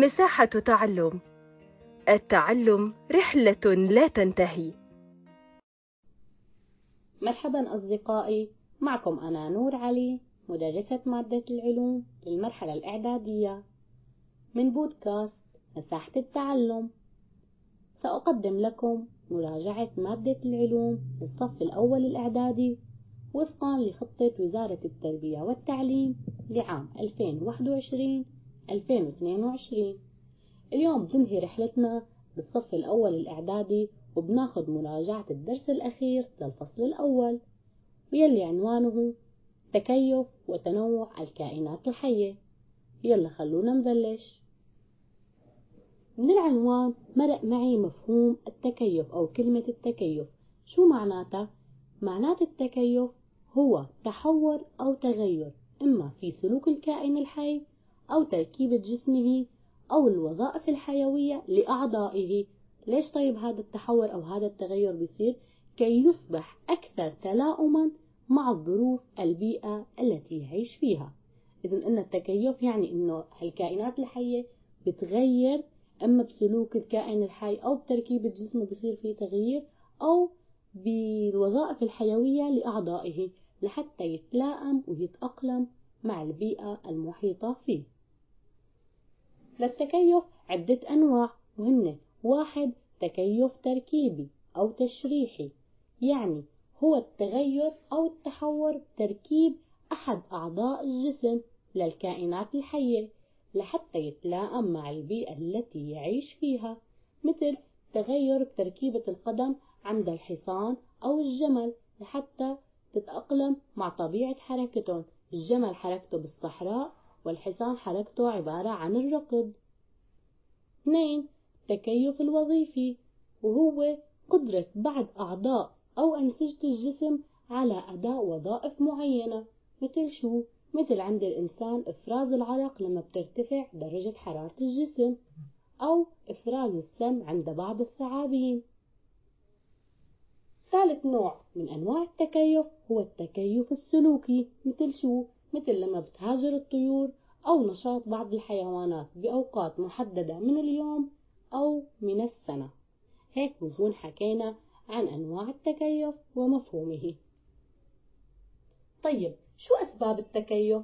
مساحة تعلم. التعلم رحلة لا تنتهي. مرحبا أصدقائي معكم أنا نور علي مدرسة مادة العلوم للمرحلة الإعدادية. من بودكاست مساحة التعلم. سأقدم لكم مراجعة مادة العلوم للصف الأول الإعدادي وفقا لخطة وزارة التربية والتعليم لعام 2021-2022 اليوم بننهي رحلتنا بالصف الأول الإعدادي وبناخد مراجعة الدرس الأخير للفصل الأول ويلي عنوانه تكيف وتنوع الكائنات الحية. يلا خلونا نبلش. من العنوان مرق معي مفهوم التكيف أو كلمة التكيف. شو معناتها؟ معنات التكيف هو تحور أو تغير إما في سلوك الكائن الحي أو تركيبة جسمه أو الوظائف الحيوية لأعضائه. ليش طيب هذا التحور أو هذا التغير بيصير؟ كي يصبح أكثر تلاؤما مع الظروف البيئة التي يعيش فيها. إذا أن التكيف يعني أنه الكائنات الحية بتغير أما بسلوك الكائن الحي أو بتركيبة جسمه بصير فيه تغيير أو بالوظائف الحيوية لأعضائه لحتى يتلائم ويتأقلم مع البيئة المحيطة فيه. للتكيف عدة أنواع. وهن واحد تكيف تركيبي أو تشريحي. يعني هو التغير أو التحور بتركيب أحد أعضاء الجسم للكائنات الحية لحتى يتلائم مع البيئة التي يعيش فيها. مثل تغير بتركيبة القدم عند الحصان أو الجمل لحتى تتأقلم مع طبيعة حركتهم. الجمل حركته بالصحراء والحصان حركته عبارة عن الركض اثنين التكيف الوظيفي وهو قدرة بعض أعضاء أو أنسجة الجسم على أداء وظائف معينة مثل شو؟ مثل عند الإنسان إفراز العرق لما بترتفع درجة حرارة الجسم أو إفراز السم عند بعض الثعابين ثالث نوع من أنواع التكيف هو التكيف السلوكي مثل شو؟ مثل لما بتهاجر الطيور أو نشاط بعض الحيوانات بأوقات محددة من اليوم أو من السنة. هيك بنكون حكينا عن أنواع التكيف ومفهومه. طيب شو أسباب التكيف؟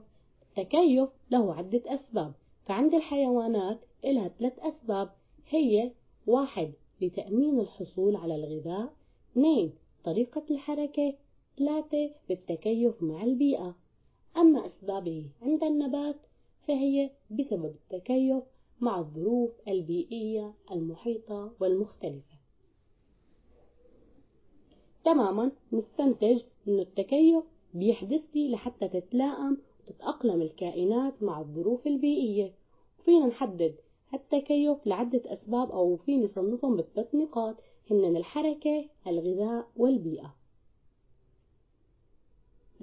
التكيف له عدة أسباب فعند الحيوانات إلها ثلاث أسباب. هي واحد لتأمين الحصول على الغذاء. اثنين طريقة الحركة. ثلاثة للتكيف مع البيئة. أما أسبابه عند النبات فهي بسبب التكيف مع الظروف البيئية المحيطة والمختلفة. تماما نستنتج أن التكيف بيحدث لي لحتى تتلائم وتتأقلم الكائنات مع الظروف البيئية وفينا نحدد التكيف لعدة أسباب أو فينا نصنفهم بثلاث نقاط هن الحركة الغذاء والبيئة.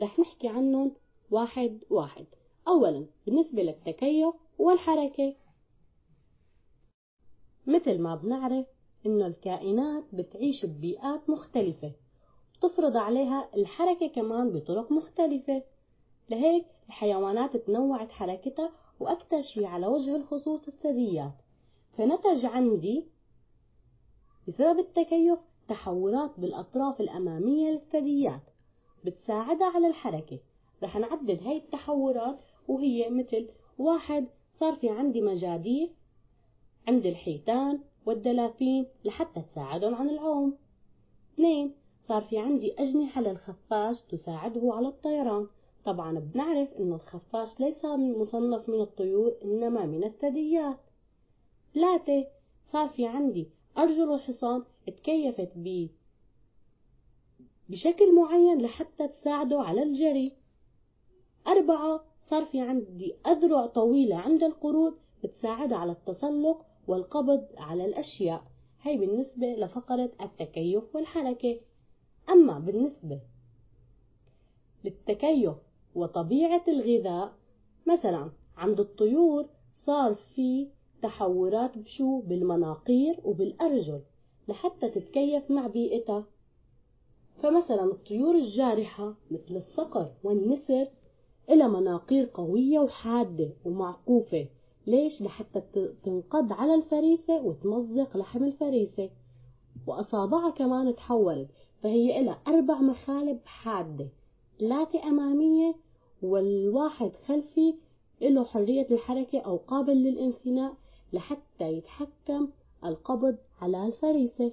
رح نحكي عنهم واحد واحد. أولا بالنسبة للتكيف والحركة. مثل ما بنعرف إنه الكائنات بتعيش ببيئات مختلفة تفرض عليها الحركة كمان بطرق مختلفة. لهيك الحيوانات تنوعت حركتها وأكثر شيء على وجه الخصوص الثدييات. فنتج عندي بسبب التكيف تحورات بالأطراف الأمامية للثدييات بتساعدها على الحركة. رح نعدد هاي التحورات وهي مثل واحد صار في عندي مجاديف عند الحيتان والدلافين لحتى تساعدهم عن العوم. اثنين صار في عندي أجنحة للخفاش تساعده على الطيران. طبعا بنعرف أن الخفاش ليس مصنف من الطيور إنما من الثدييات. ثلاثة صار في عندي أرجل الحصان تكيفت ب بشكل معين لحتى تساعده على الجري. أربعة صار في عندي أذرع طويلة عند القرود بتساعدها على التسلق والقبض على الأشياء. هي بالنسبة لفقرة التكيف والحركة. أما بالنسبة للتكيف وطبيعة الغذاء مثلا عند الطيور صار في تحورات بشو بالمناقير وبالأرجل لحتى تتكيف مع بيئتها. فمثلا الطيور الجارحة مثل الصقر والنسر إلى مناقير قوية وحادة ومعقوفة ليش؟ لحتى تنقض على الفريسة وتمزق لحم الفريسة. وأصابعها كمان تحولت فهي إلها أربع مخالب حادة ثلاثة أمامية والواحد خلفي له حرية الحركة أو قابل للانثناء لحتى يتحكم القبض على الفريسة.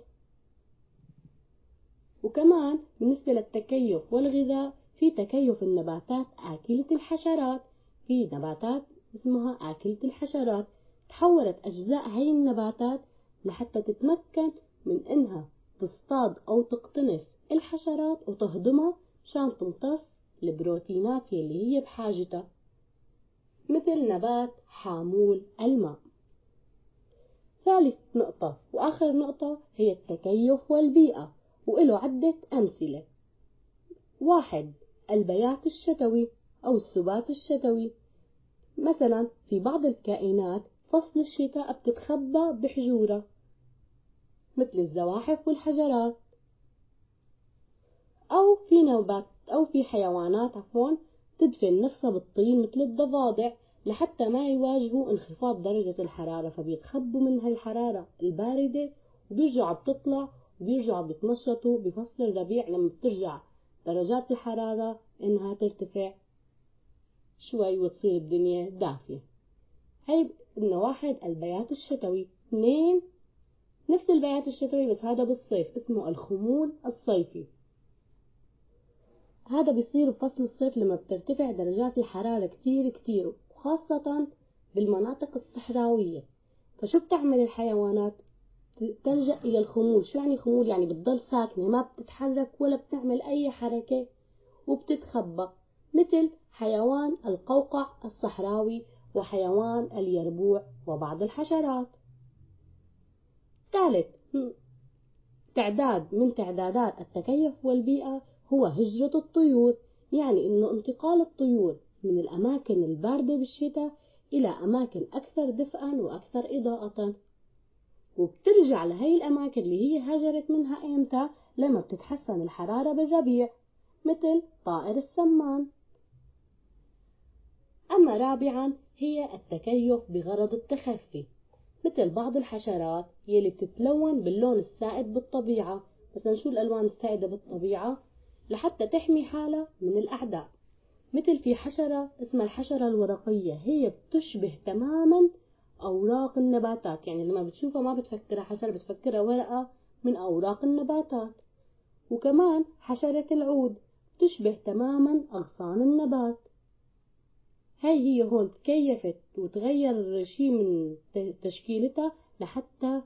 وكمان بالنسبة للتكيف والغذاء في تكيف النباتات آكلة الحشرات. في نباتات اسمها آكلة الحشرات. تحولت أجزاء هاي النباتات لحتى تتمكن من إنها تصطاد أو تقتنص الحشرات وتهضمها مشان تمتص البروتينات اللي هي بحاجتها مثل نبات حامول الماء. ثالث نقطة وآخر نقطة هي التكيف والبيئة وإله عدة أمثلة. واحد البيات الشتوي أو السبات الشتوي. مثلا في بعض الكائنات فصل الشتاء بتتخبى بحجورة مثل الزواحف والحجرات. أو في نوبات أو في حيوانات عفوا تدفن نفسها بالطين مثل الضفادع لحتى ما يواجهوا انخفاض درجة الحرارة فبيتخبوا من هالحرارة الباردة وبيرجعوا بتطلع وبيرجعوا بيتنشطوا بفصل الربيع لما بترجع درجات الحرارة إنها ترتفع شوي وتصير الدنيا دافية. هاي إنه واحد البيات الشتوي. اثنين نفس البيات الشتوي بس هذا بالصيف اسمه الخمول الصيفي. هذا بيصير بفصل الصيف لما بترتفع درجات الحرارة كتير كتير وخاصة بالمناطق الصحراوية. فشو بتعمل الحيوانات؟ تلجأ إلى الخمول. شو يعني خمول؟ يعني بتضل ساكنة ما بتتحرك ولا بتعمل أي حركة وبتتخبى مثل حيوان القوقع الصحراوي وحيوان اليربوع وبعض الحشرات. ثالث تعداد من تعدادات التكيف والبيئة هو هجرة الطيور يعني إنه انتقال الطيور من الأماكن الباردة بالشتاء إلى أماكن أكثر دفئا وأكثر إضاءة. وبترجع لهي الأماكن اللي هي هاجرت منها إمتى لما بتتحسن الحرارة بالربيع مثل طائر السمان. أما رابعا هي التكيف بغرض التخفي مثل بعض الحشرات يلي بتتلون باللون السائد بالطبيعة. مثلا شو الألوان السائدة بالطبيعة؟ لحتى تحمي حالها من الأعداء. مثل في حشرة اسمها الحشرة الورقية هي بتشبه تماما أوراق النباتات. يعني لما بتشوفها ما بتفكرها حشرة بتفكرها ورقة من أوراق النباتات. وكمان حشرة العود تشبه تماما أغصان النبات. هاي هي هون تكيفت وتغير شيء من تشكيلتها لحتى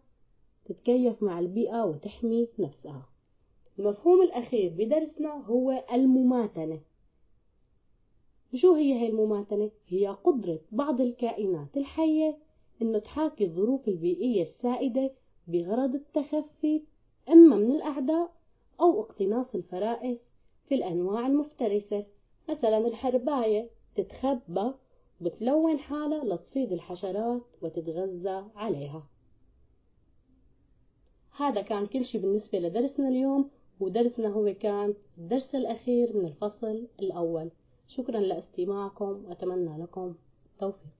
تتكيف مع البيئة وتحمي نفسها. المفهوم الأخير بدرسنا هو المماتنة شو هي هي المماتنة؟ هي قدرة بعض الكائنات الحية إنه تحاكي الظروف البيئية السائدة بغرض التخفي إما من الأعداء أو اقتناص الفرائس في الأنواع المفترسة. مثلا الحرباية تتخبى وبتلون حالها لتصيد الحشرات وتتغذى عليها. هذا كان كل شيء بالنسبة لدرسنا اليوم ودرسنا هو كان الدرس الأخير من الفصل الأول. شكرا لاستماعكم وأتمنى لكم التوفيق.